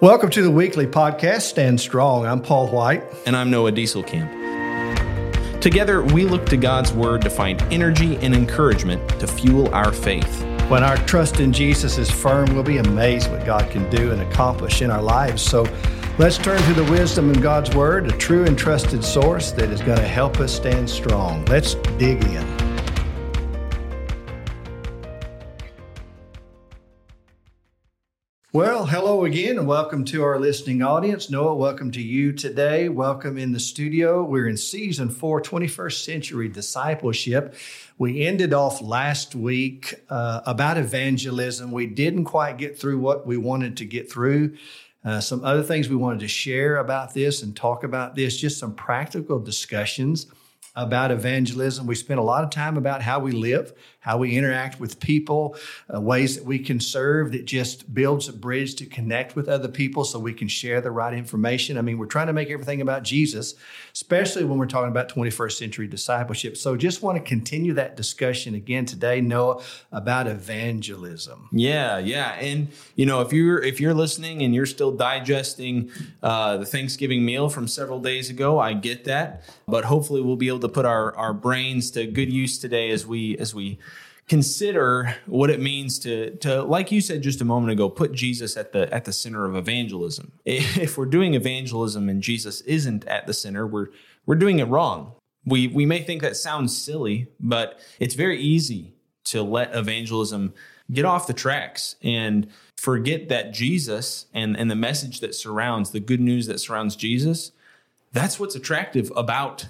Welcome to the weekly podcast, Stand Strong. I'm Paul White. And I'm Noah Dieselkamp. Together, we look to God's Word to find energy and encouragement to fuel our faith. When our trust in Jesus is firm, we'll be amazed what God can do and accomplish in our lives. So let's turn to the wisdom in God's Word, a true and trusted source that is going to help us stand strong. Let's dig in. Well, hello again, and welcome to our listening audience. Noah, welcome to you today. Welcome in the studio. We're in season four, 21st century discipleship. We ended off last week uh, about evangelism. We didn't quite get through what we wanted to get through. Uh, some other things we wanted to share about this and talk about this, just some practical discussions about evangelism. We spent a lot of time about how we live, how we interact with people, uh, ways that we can serve that just builds a bridge to connect with other people so we can share the right information. I mean, we're trying to make everything about Jesus, especially when we're talking about 21st century discipleship. So just want to continue that discussion again today, Noah, about evangelism. Yeah, yeah. And you know, if you're if you're listening and you're still digesting uh, the Thanksgiving meal from several days ago, I get that. But hopefully we'll be able to put our, our brains to good use today as we as we consider what it means to to like you said just a moment ago put Jesus at the at the center of evangelism. If we're doing evangelism and Jesus isn't at the center, we're we're doing it wrong. We we may think that sounds silly, but it's very easy to let evangelism get off the tracks and forget that Jesus and and the message that surrounds the good news that surrounds Jesus, that's what's attractive about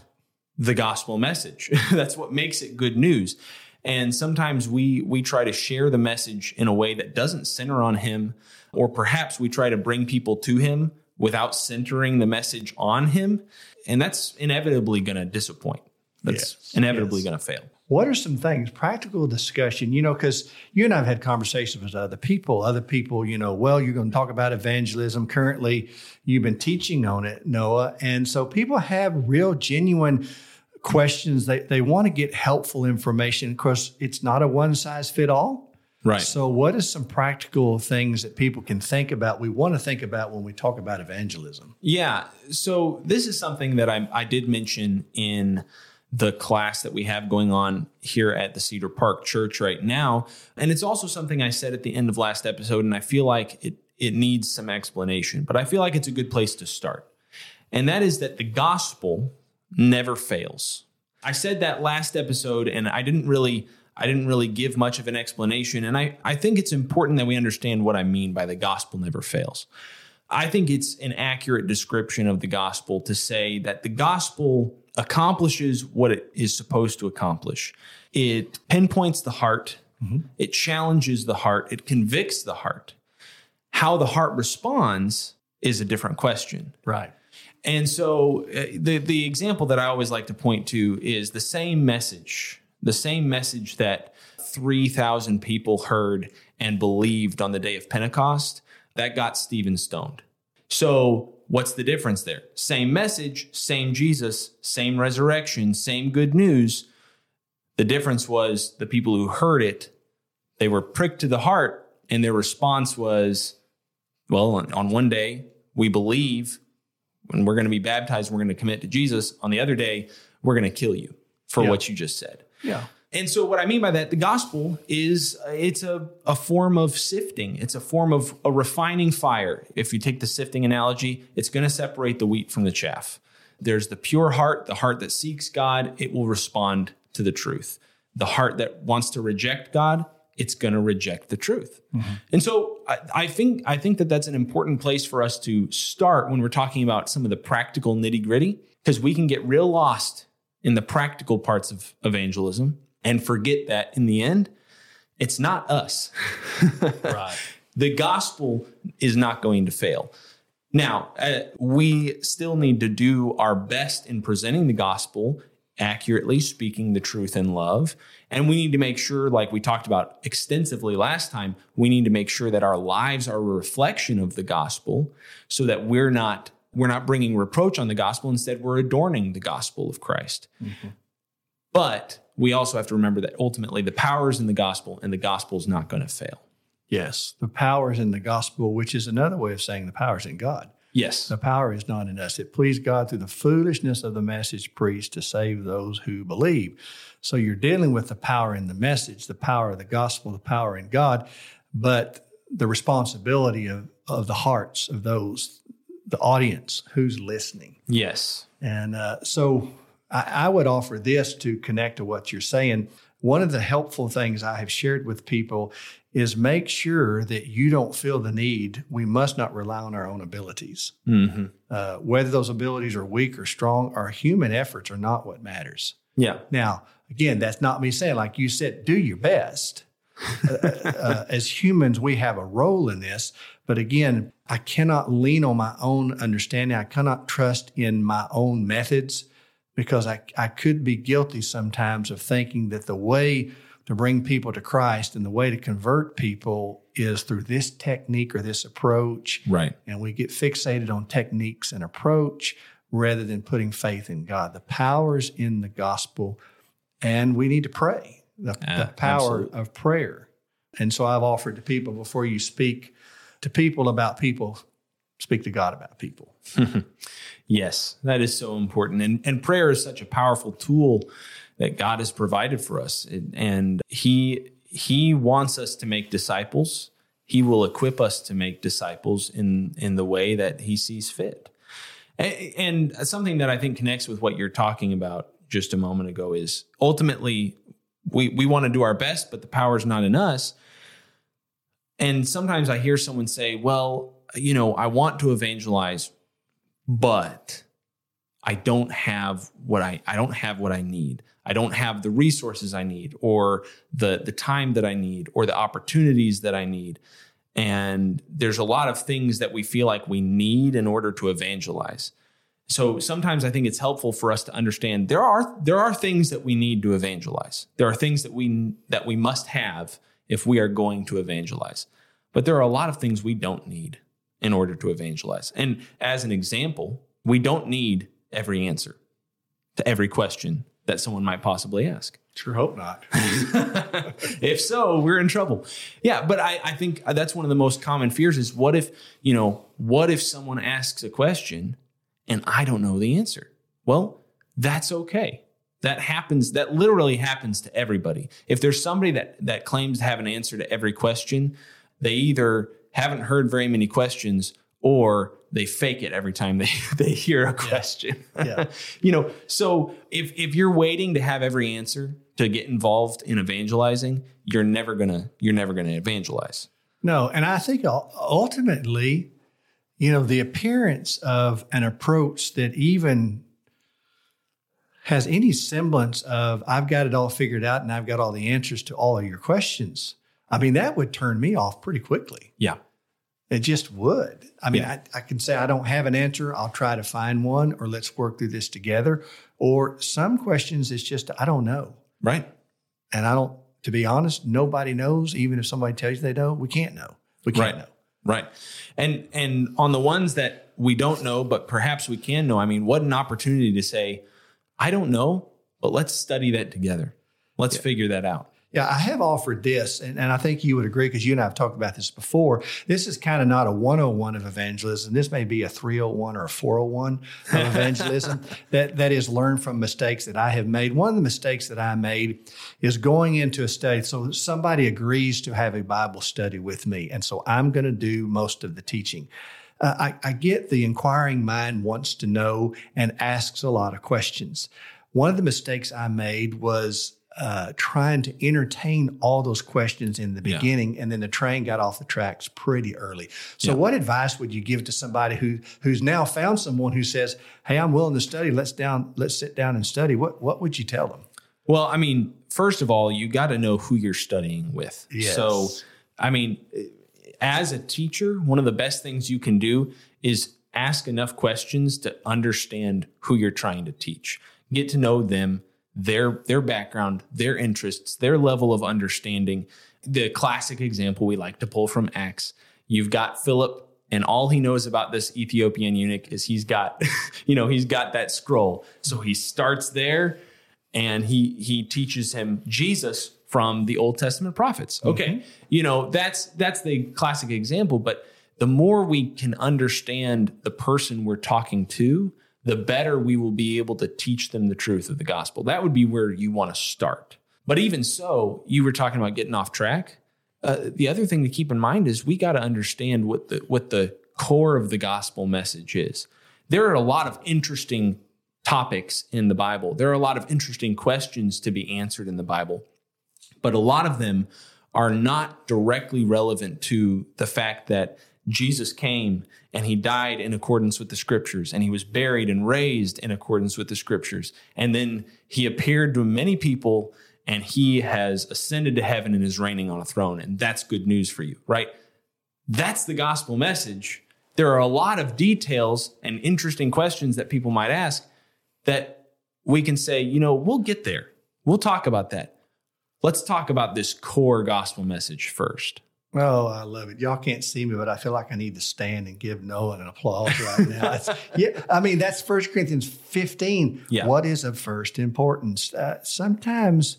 the gospel message. that's what makes it good news. And sometimes we we try to share the message in a way that doesn't center on him, or perhaps we try to bring people to him without centering the message on him, and that's inevitably going to disappoint. That's yes, inevitably yes. going to fail. What are some things, practical discussion, you know, because you and I have had conversations with other people. Other people, you know, well, you're going to talk about evangelism. Currently, you've been teaching on it, Noah. And so people have real, genuine questions. They, they want to get helpful information. Of course, it's not a one size fit all. Right. So, what are some practical things that people can think about? We want to think about when we talk about evangelism. Yeah. So, this is something that I, I did mention in the class that we have going on here at the Cedar Park Church right now. And it's also something I said at the end of last episode, and I feel like it, it needs some explanation, but I feel like it's a good place to start. And that is that the gospel never fails. I said that last episode and I didn't really I didn't really give much of an explanation and I I think it's important that we understand what I mean by the gospel never fails. I think it's an accurate description of the gospel to say that the gospel accomplishes what it is supposed to accomplish. It pinpoints the heart, mm-hmm. it challenges the heart, it convicts the heart. How the heart responds is a different question. Right. And so uh, the the example that I always like to point to is the same message, the same message that 3000 people heard and believed on the day of Pentecost, that got Stephen stoned. So what's the difference there? Same message, same Jesus, same resurrection, same good news. The difference was the people who heard it, they were pricked to the heart, and their response was, well, on one day, we believe when we're going to be baptized, we're going to commit to Jesus. On the other day, we're going to kill you for yeah. what you just said. Yeah. And so what I mean by that, the gospel is uh, it's a, a form of sifting. It's a form of a refining fire. If you take the sifting analogy, it's going to separate the wheat from the chaff. There's the pure heart, the heart that seeks God, it will respond to the truth. The heart that wants to reject God, it's going to reject the truth. Mm-hmm. And so I, I, think I think that that's an important place for us to start when we're talking about some of the practical nitty gritty, because we can get real lost in the practical parts of evangelism and forget that in the end, it's not us. right. The gospel is not going to fail. Now, uh, we still need to do our best in presenting the gospel accurately, speaking the truth in love. And we need to make sure, like we talked about extensively last time, we need to make sure that our lives are a reflection of the gospel so that we're not we're not bringing reproach on the gospel instead we're adorning the gospel of Christ. Mm-hmm. But we also have to remember that ultimately the power is in the gospel and the gospel is not going to fail. Yes, the power is in the gospel, which is another way of saying the power is in God. Yes. The power is not in us. It pleased God through the foolishness of the message preached to save those who believe. So you're dealing with the power in the message, the power of the gospel, the power in God, but the responsibility of, of the hearts of those, the audience who's listening. Yes. And uh, so I, I would offer this to connect to what you're saying. One of the helpful things I have shared with people is make sure that you don't feel the need. We must not rely on our own abilities. Mm-hmm. Uh, whether those abilities are weak or strong, our human efforts are not what matters. Yeah. Now, again, that's not me saying, like you said, do your best. uh, uh, as humans, we have a role in this. But again, I cannot lean on my own understanding. I cannot trust in my own methods because I, I could be guilty sometimes of thinking that the way to bring people to Christ and the way to convert people is through this technique or this approach. Right. And we get fixated on techniques and approach rather than putting faith in God. The power's in the gospel, and we need to pray the, Yeah, the power absolutely. of prayer. And so I've offered to people before you speak to people about people, speak to God about people. Yes, that is so important. And, and prayer is such a powerful tool that God has provided for us. And- And He He wants us to make disciples. He will equip us to make disciples in, in the way that He sees fit. A- And something that I think connects with what you're talking about just a moment ago is ultimately we, we want to do our best, but the power is not in us. And sometimes I hear someone say, well, you know, I want to evangelize, but I don't have what I I don't have what I need. I don't have the resources I need or the the time that I need or the opportunities that I need. And there's a lot of things that we feel like we need in order to evangelize. So sometimes I think it's helpful for us to understand there are there are things that we need to evangelize. There are things that we that we must have if we are going to evangelize. But there are a lot of things we don't need in order to evangelize. And as an example, we don't need every answer to every question that someone might possibly ask. Sure hope not. if so, we're in trouble. Yeah, but I, I think that's one of the most common fears is what if, you know, what if someone asks a question and I don't know the answer? Well, that's okay. That happens, that literally happens to everybody. If there's somebody that that claims to have an answer to every question, they either haven't heard very many questions or they fake it every time they, they hear a question. Yeah. you know, so if if you're waiting to have every answer to get involved in evangelizing, you're never gonna you're never gonna evangelize. No, and I think ultimately, you know, the appearance of an approach that even has any semblance of I've got it all figured out and I've got all the answers to all of your questions. I mean, that would turn me off pretty quickly. Yeah. It just would. I mean, Yeah. I, I can say I don't have an answer. I'll try to find one, or let's work through this together. Or some questions, it's just I don't know, Right. and I don't. To be honest, nobody knows. Even if somebody tells you they know, we can't know. We can't Right. know. Right. And and on the ones that we don't know, but perhaps we can know, I mean, what an opportunity to say, I don't know, but let's study that together. Let's figure that out. Yeah, I have offered this, and, and I think you would agree because you and I have talked about this before. This is kind of not a 101 of evangelism. This may be a 301 or a 401 of evangelism that, that is learned from mistakes that I have made. One of the mistakes that I made is going into a study. So somebody agrees to have a Bible study with me, and so I'm going to do most of the teaching. Uh, I, I get the inquiring mind wants to know and asks a lot of questions. One of the mistakes I made was uh, trying to entertain all those questions in the Yeah. beginning, and then the train got off the tracks pretty early. So, Yeah. what advice would you give to somebody who who's now found someone who says, "Hey, I'm willing to study. Let's down. Let's sit down and study." What What would you tell them? Well, I mean, first of all, you got to know who you're studying with. Yes. So, I mean, as a teacher, one of the best things you can do is ask enough questions to understand who you're trying to teach. Get to know them, their their background, their interests, their level of understanding. The classic example we like to pull from Acts. You've got Philip and all he knows about this Ethiopian eunuch is he's got, you know, he's got that scroll. So he starts there and he he teaches him Jesus from the Old Testament prophets. Okay. Mm-hmm. You know, that's that's the classic example, but the more we can understand the person we're talking to, the better we will be able to teach them the truth of the gospel. That would be where you want to start. But even so, you were talking about getting off track. Uh, the other thing to keep in mind is we got to understand what the what the core of the gospel message is. There are a lot of interesting topics in the Bible. There are a lot of interesting questions to be answered in the Bible, but a lot of them are not directly relevant to the fact that Jesus came and he died in accordance with the scriptures and he was buried and raised in accordance with the scriptures. And then he appeared to many people and he has ascended to heaven and is reigning on a throne. And that's good news for you, right? That's the gospel message. There are a lot of details and interesting questions that people might ask that we can say, you know, we'll get there. We'll talk about that. Let's talk about this core gospel message first. Oh, I love it. Y'all can't see me, but I feel like I need to stand and give Noah an applause right now. yeah, I mean, that's First Corinthians 15. Yeah. What is of first importance? Uh, sometimes,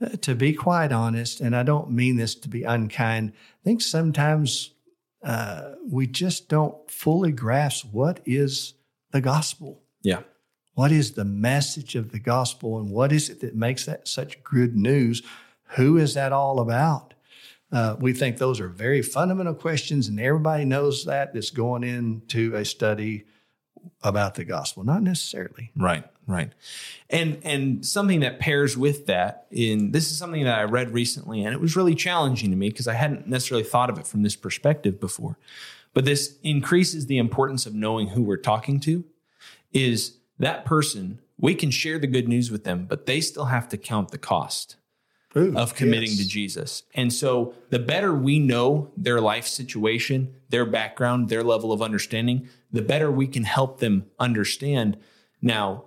uh, to be quite honest, and I don't mean this to be unkind, I think sometimes uh, we just don't fully grasp what is the gospel. Yeah. What is the message of the gospel and what is it that makes that such good news? Who is that all about? Uh, we think those are very fundamental questions, and everybody knows that that's going into a study about the gospel. Not necessarily. Right, right. And and something that pairs with that in this is something that I read recently, and it was really challenging to me because I hadn't necessarily thought of it from this perspective before. But this increases the importance of knowing who we're talking to. Is that person, we can share the good news with them, but they still have to count the cost. Ooh, of committing yes. to Jesus. And so the better we know their life situation, their background, their level of understanding, the better we can help them understand. Now,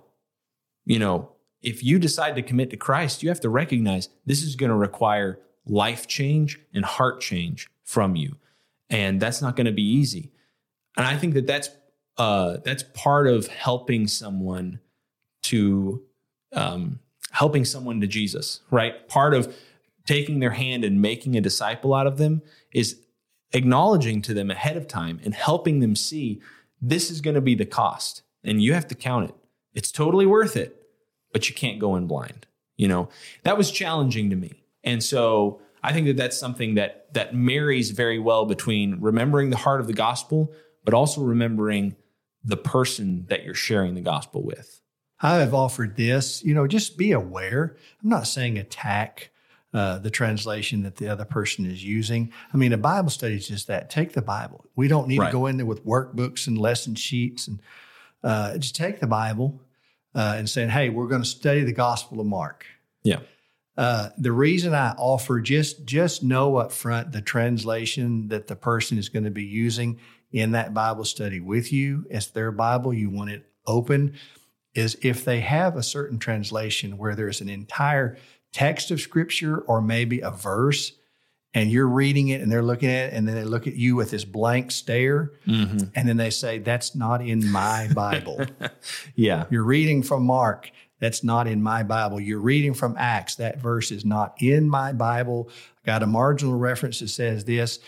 you know, if you decide to commit to Christ, you have to recognize this is going to require life change and heart change from you. And that's not going to be easy. And I think that that's uh, that's part of helping someone to um, helping someone to Jesus, right? Part of taking their hand and making a disciple out of them is acknowledging to them ahead of time and helping them see this is going to be the cost and you have to count it. It's totally worth it, but you can't go in blind. You know, that was challenging to me. And so I think that that's something that that marries very well between remembering the heart of the gospel, but also remembering the person that you're sharing the gospel with. I have offered this, you know, just be aware. I'm not saying attack uh, the translation that the other person is using. I mean, a Bible study is just that. Take the Bible. We don't need right. to go in there with workbooks and lesson sheets and uh, just take the Bible uh, and saying, hey, we're going to study the Gospel of Mark. Yeah. Uh, the reason I offer just just know up front the translation that the person is going to be using in that Bible study with you. It's their Bible. You want it open is if they have a certain translation where there's an entire text of scripture or maybe a verse and you're reading it and they're looking at it and then they look at you with this blank stare mm-hmm. and then they say that's not in my bible. Yeah. You're reading from mark. That's not in my bible. You're reading from acts. That verse is not in my bible. I got a marginal reference that says this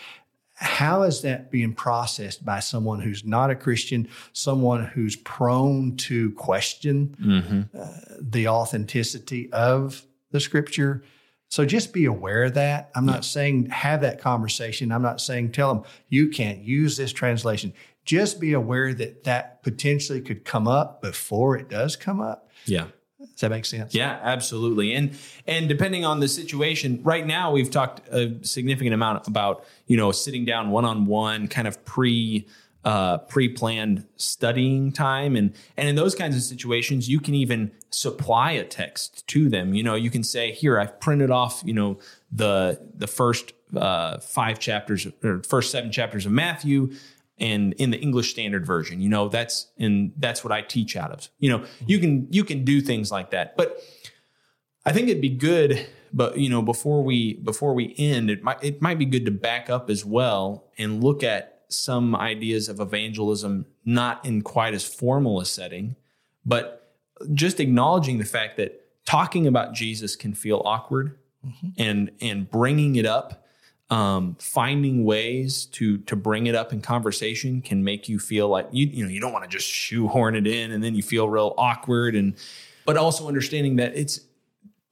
how is that being processed by someone who's not a Christian, someone who's prone to question mm-hmm. uh, the authenticity of the scripture? So just be aware of that. I'm not yeah. saying have that conversation. I'm not saying tell them you can't use this translation. Just be aware that that potentially could come up before it does come up. Yeah. Does that make sense? Yeah, absolutely. And and depending on the situation, right now we've talked a significant amount about you know sitting down one on one, kind of pre uh, pre-planned studying time and and in those kinds of situations you can even supply a text to them you know you can say here i've printed off you know the the first uh, five chapters or first seven chapters of matthew and in the English Standard Version. You know, that's and that's what I teach out of. You know, you can you can do things like that. But I think it'd be good, but you know, before we before we end, it might it might be good to back up as well and look at some ideas of evangelism not in quite as formal a setting, but just acknowledging the fact that talking about Jesus can feel awkward mm-hmm. and and bringing it up, um, finding ways to to bring it up in conversation can make you feel like you you know you don't want to just shoehorn it in and then you feel real awkward and but also understanding that it's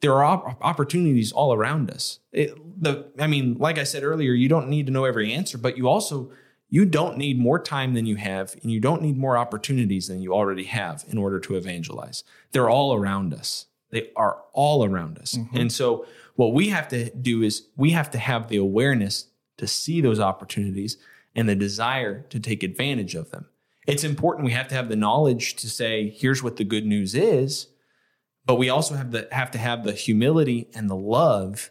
there are op- opportunities all around us. It, the I mean, like I said earlier, you don't need to know every answer, but you also you don't need more time than you have, and you don't need more opportunities than you already have in order to evangelize. They're all around us. They are all around us. Mm-hmm. And so what we have to do is we have to have the awareness to see those opportunities and the desire to take advantage of them. It's important we have to have the knowledge to say here's what the good news is, but we also have the have to have the humility and the love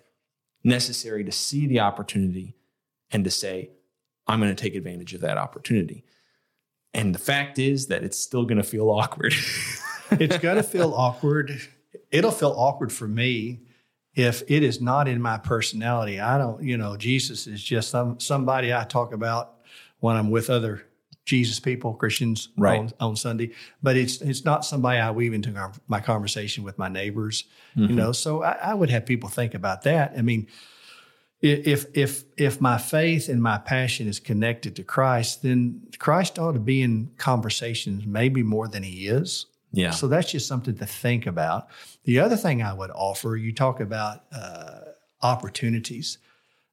necessary to see the opportunity and to say I'm going to take advantage of that opportunity. And the fact is that it's still going to feel awkward. it's going to feel awkward. It'll feel awkward for me if it is not in my personality. I don't, you know, Jesus is just some somebody I talk about when I'm with other Jesus people, Christians right. on, on, Sunday, but it's it's not somebody I weave into our, my conversation with my neighbors, mm-hmm. you know. So I, I would have people think about that. I mean, if if if my faith and my passion is connected to Christ, then Christ ought to be in conversations maybe more than he is. Yeah. So that's just something to think about. The other thing I would offer, you talk about uh, opportunities.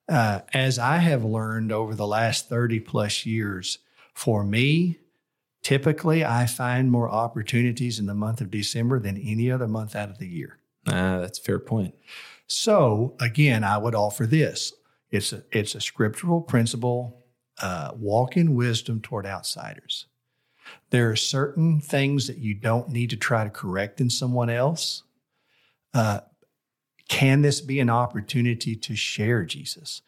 Uh, as I have learned over the last 30 plus years, for me, typically I find more opportunities in the month of December than any other month out of the year. Uh, that's a fair point. So again, I would offer this. It's a, it's a scriptural principle. Uh, walk in wisdom toward outsiders. There are certain things that you don't need to try to correct in someone else. Uh, can this be an opportunity to share Jesus?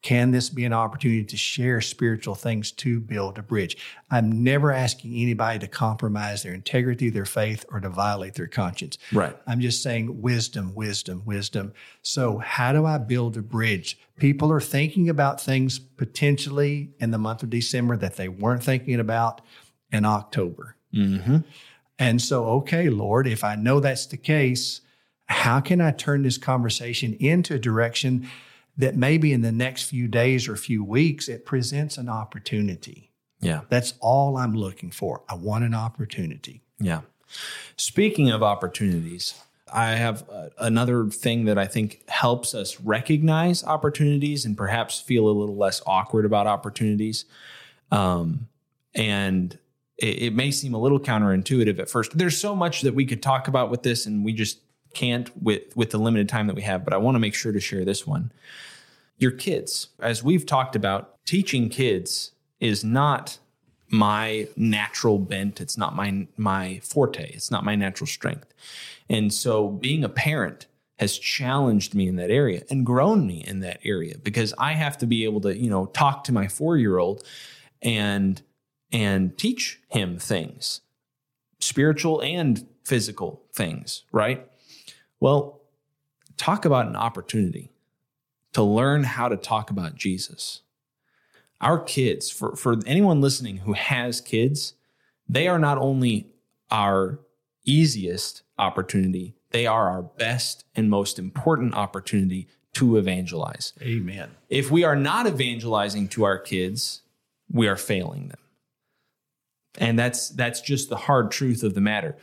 Can this be an opportunity to share spiritual things to build a bridge? I'm never asking anybody to compromise their integrity, their faith, or to violate their conscience. Right. I'm just saying wisdom, wisdom, wisdom. So, how do I build a bridge? People are thinking about things potentially in the month of December that they weren't thinking about in October. Mm-hmm. And so, okay, Lord, if I know that's the case, how can I turn this conversation into a direction that maybe in the next few days or few weeks it presents an opportunity? Yeah. That's all I'm looking for. I want an opportunity. Yeah. Speaking of opportunities, I have uh, another thing that I think helps us recognize opportunities and perhaps feel a little less awkward about opportunities. Um, and it, it may seem a little counterintuitive at first. There's so much that we could talk about with this, and we just can't with with the limited time that we have. But I want to make sure to share this one. Your kids, as we've talked about, teaching kids is not my natural bent. It's not my my forte. It's not my natural strength. And so being a parent has challenged me in that area and grown me in that area because I have to be able to, you know, talk to my 4-year-old and and teach him things, spiritual and physical things, right? Well, talk about an opportunity to learn how to talk about Jesus. Our kids, for, for anyone listening who has kids, they are not only our easiest opportunity, they are our best and most important opportunity to evangelize. Amen. If we are not evangelizing to our kids, we are failing them. And that's that's just the hard truth of the matter.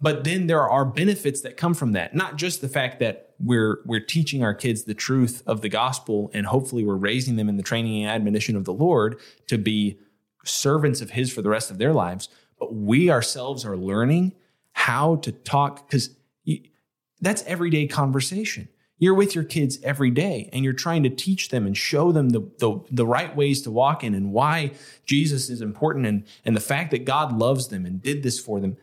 But then there are benefits that come from that. Not just the fact that we're we're teaching our kids the truth of the gospel and hopefully we're raising them in the training and admonition of the Lord to be servants of his for the rest of their lives, but we ourselves are learning how to talk cuz that's everyday conversation you're with your kids every day and you're trying to teach them and show them the, the, the, right ways to walk in and why Jesus is important and, and the fact that God loves them and did this for them.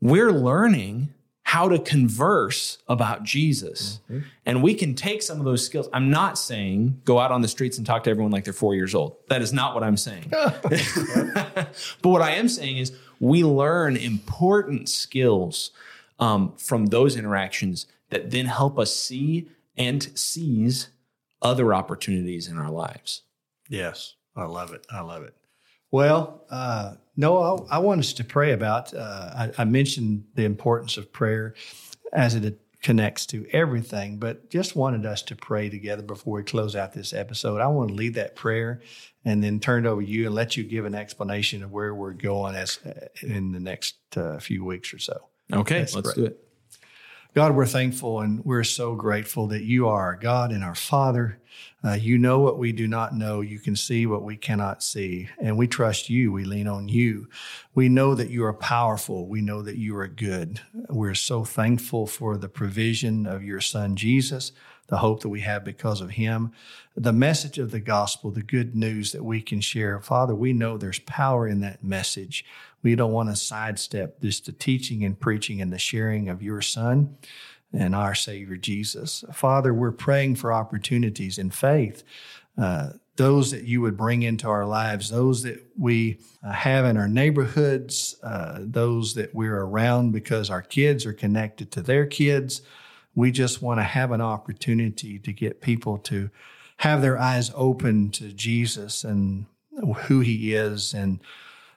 We're learning how to converse about Jesus. Mm-hmm. And we can take some of those skills. I'm not saying go out on the streets and talk to everyone like they're four years old. That is not what I'm saying. but what I am saying is we learn important skills um, from those interactions that then help us see and seize other opportunities in our lives. Yes, I love it. I love it. Well, uh, I, I, want us to pray about. Uh, I, I, mentioned the importance of prayer as it connects to everything, but just wanted us to pray together before we close out this episode. I want to lead that prayer and then turn it over to you and let you give an explanation of where we're going as uh, in the next uh, few weeks or so. Okay, let's, let's do it. God, we're thankful and we're so grateful that you are our God and our Father. Uh, you know what we do not know. You can see what we cannot see. And we trust you. We lean on you. We know that you are powerful. We know that you are good. We're so thankful for the provision of your Son, Jesus, the hope that we have because of him, the message of the gospel, the good news that we can share. Father, we know there's power in that message. We don't want to sidestep just the teaching and preaching and the sharing of your Son and our Savior Jesus. Father, we're praying for opportunities in faith, uh, those that you would bring into our lives, those that we uh, have in our neighborhoods, uh, those that we're around because our kids are connected to their kids. We just want to have an opportunity to get people to have their eyes open to Jesus and who he is and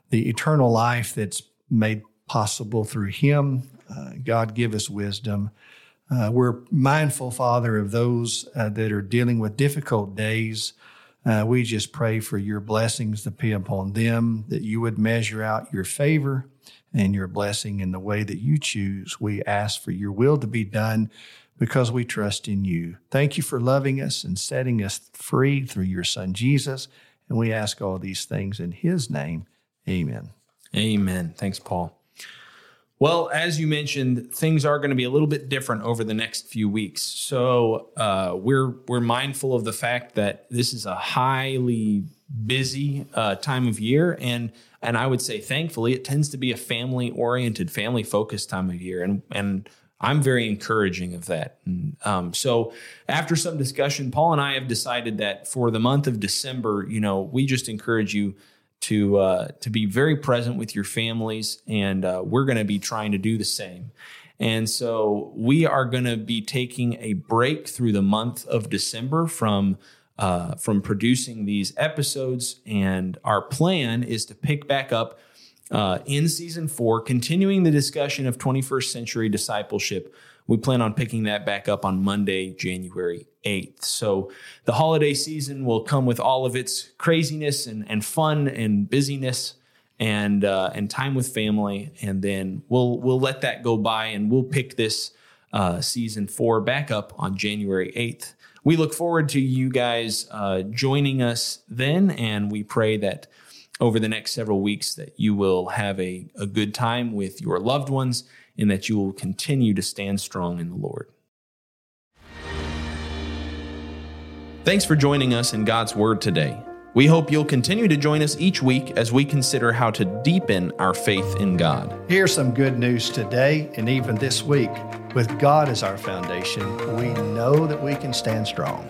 the eternal life that's made possible through Him. Uh, God, give us wisdom. Uh, we're mindful, Father, of those uh, that are dealing with difficult days. Uh, we just pray for your blessings to be upon them, that you would measure out your favor and your blessing in the way that you choose. We ask for your will to be done because we trust in you. Thank you for loving us and setting us free through your Son, Jesus. And we ask all these things in His name. Amen. Amen. Thanks, Paul. Well, as you mentioned, things are going to be a little bit different over the next few weeks. So uh, we're we're mindful of the fact that this is a highly busy uh, time of year, and and I would say, thankfully, it tends to be a family oriented, family focused time of year, and and I'm very encouraging of that. And, um, so after some discussion, Paul and I have decided that for the month of December, you know, we just encourage you to uh, to be very present with your families, and uh, we're going to be trying to do the same. And so we are going to be taking a break through the month of December from uh, from producing these episodes, and our plan is to pick back up uh, in season four, continuing the discussion of 21st century discipleship we plan on picking that back up on Monday, January 8th. So the holiday season will come with all of its craziness and, and fun and busyness and uh, and time with family, and then we'll we'll let that go by, and we'll pick this uh, season four back up on January 8th. We look forward to you guys uh, joining us then, and we pray that over the next several weeks that you will have a, a good time with your loved ones and that you will continue to stand strong in the Lord. Thanks for joining us in God's Word today. We hope you'll continue to join us each week as we consider how to deepen our faith in God. Here's some good news today and even this week. With God as our foundation, we know that we can stand strong.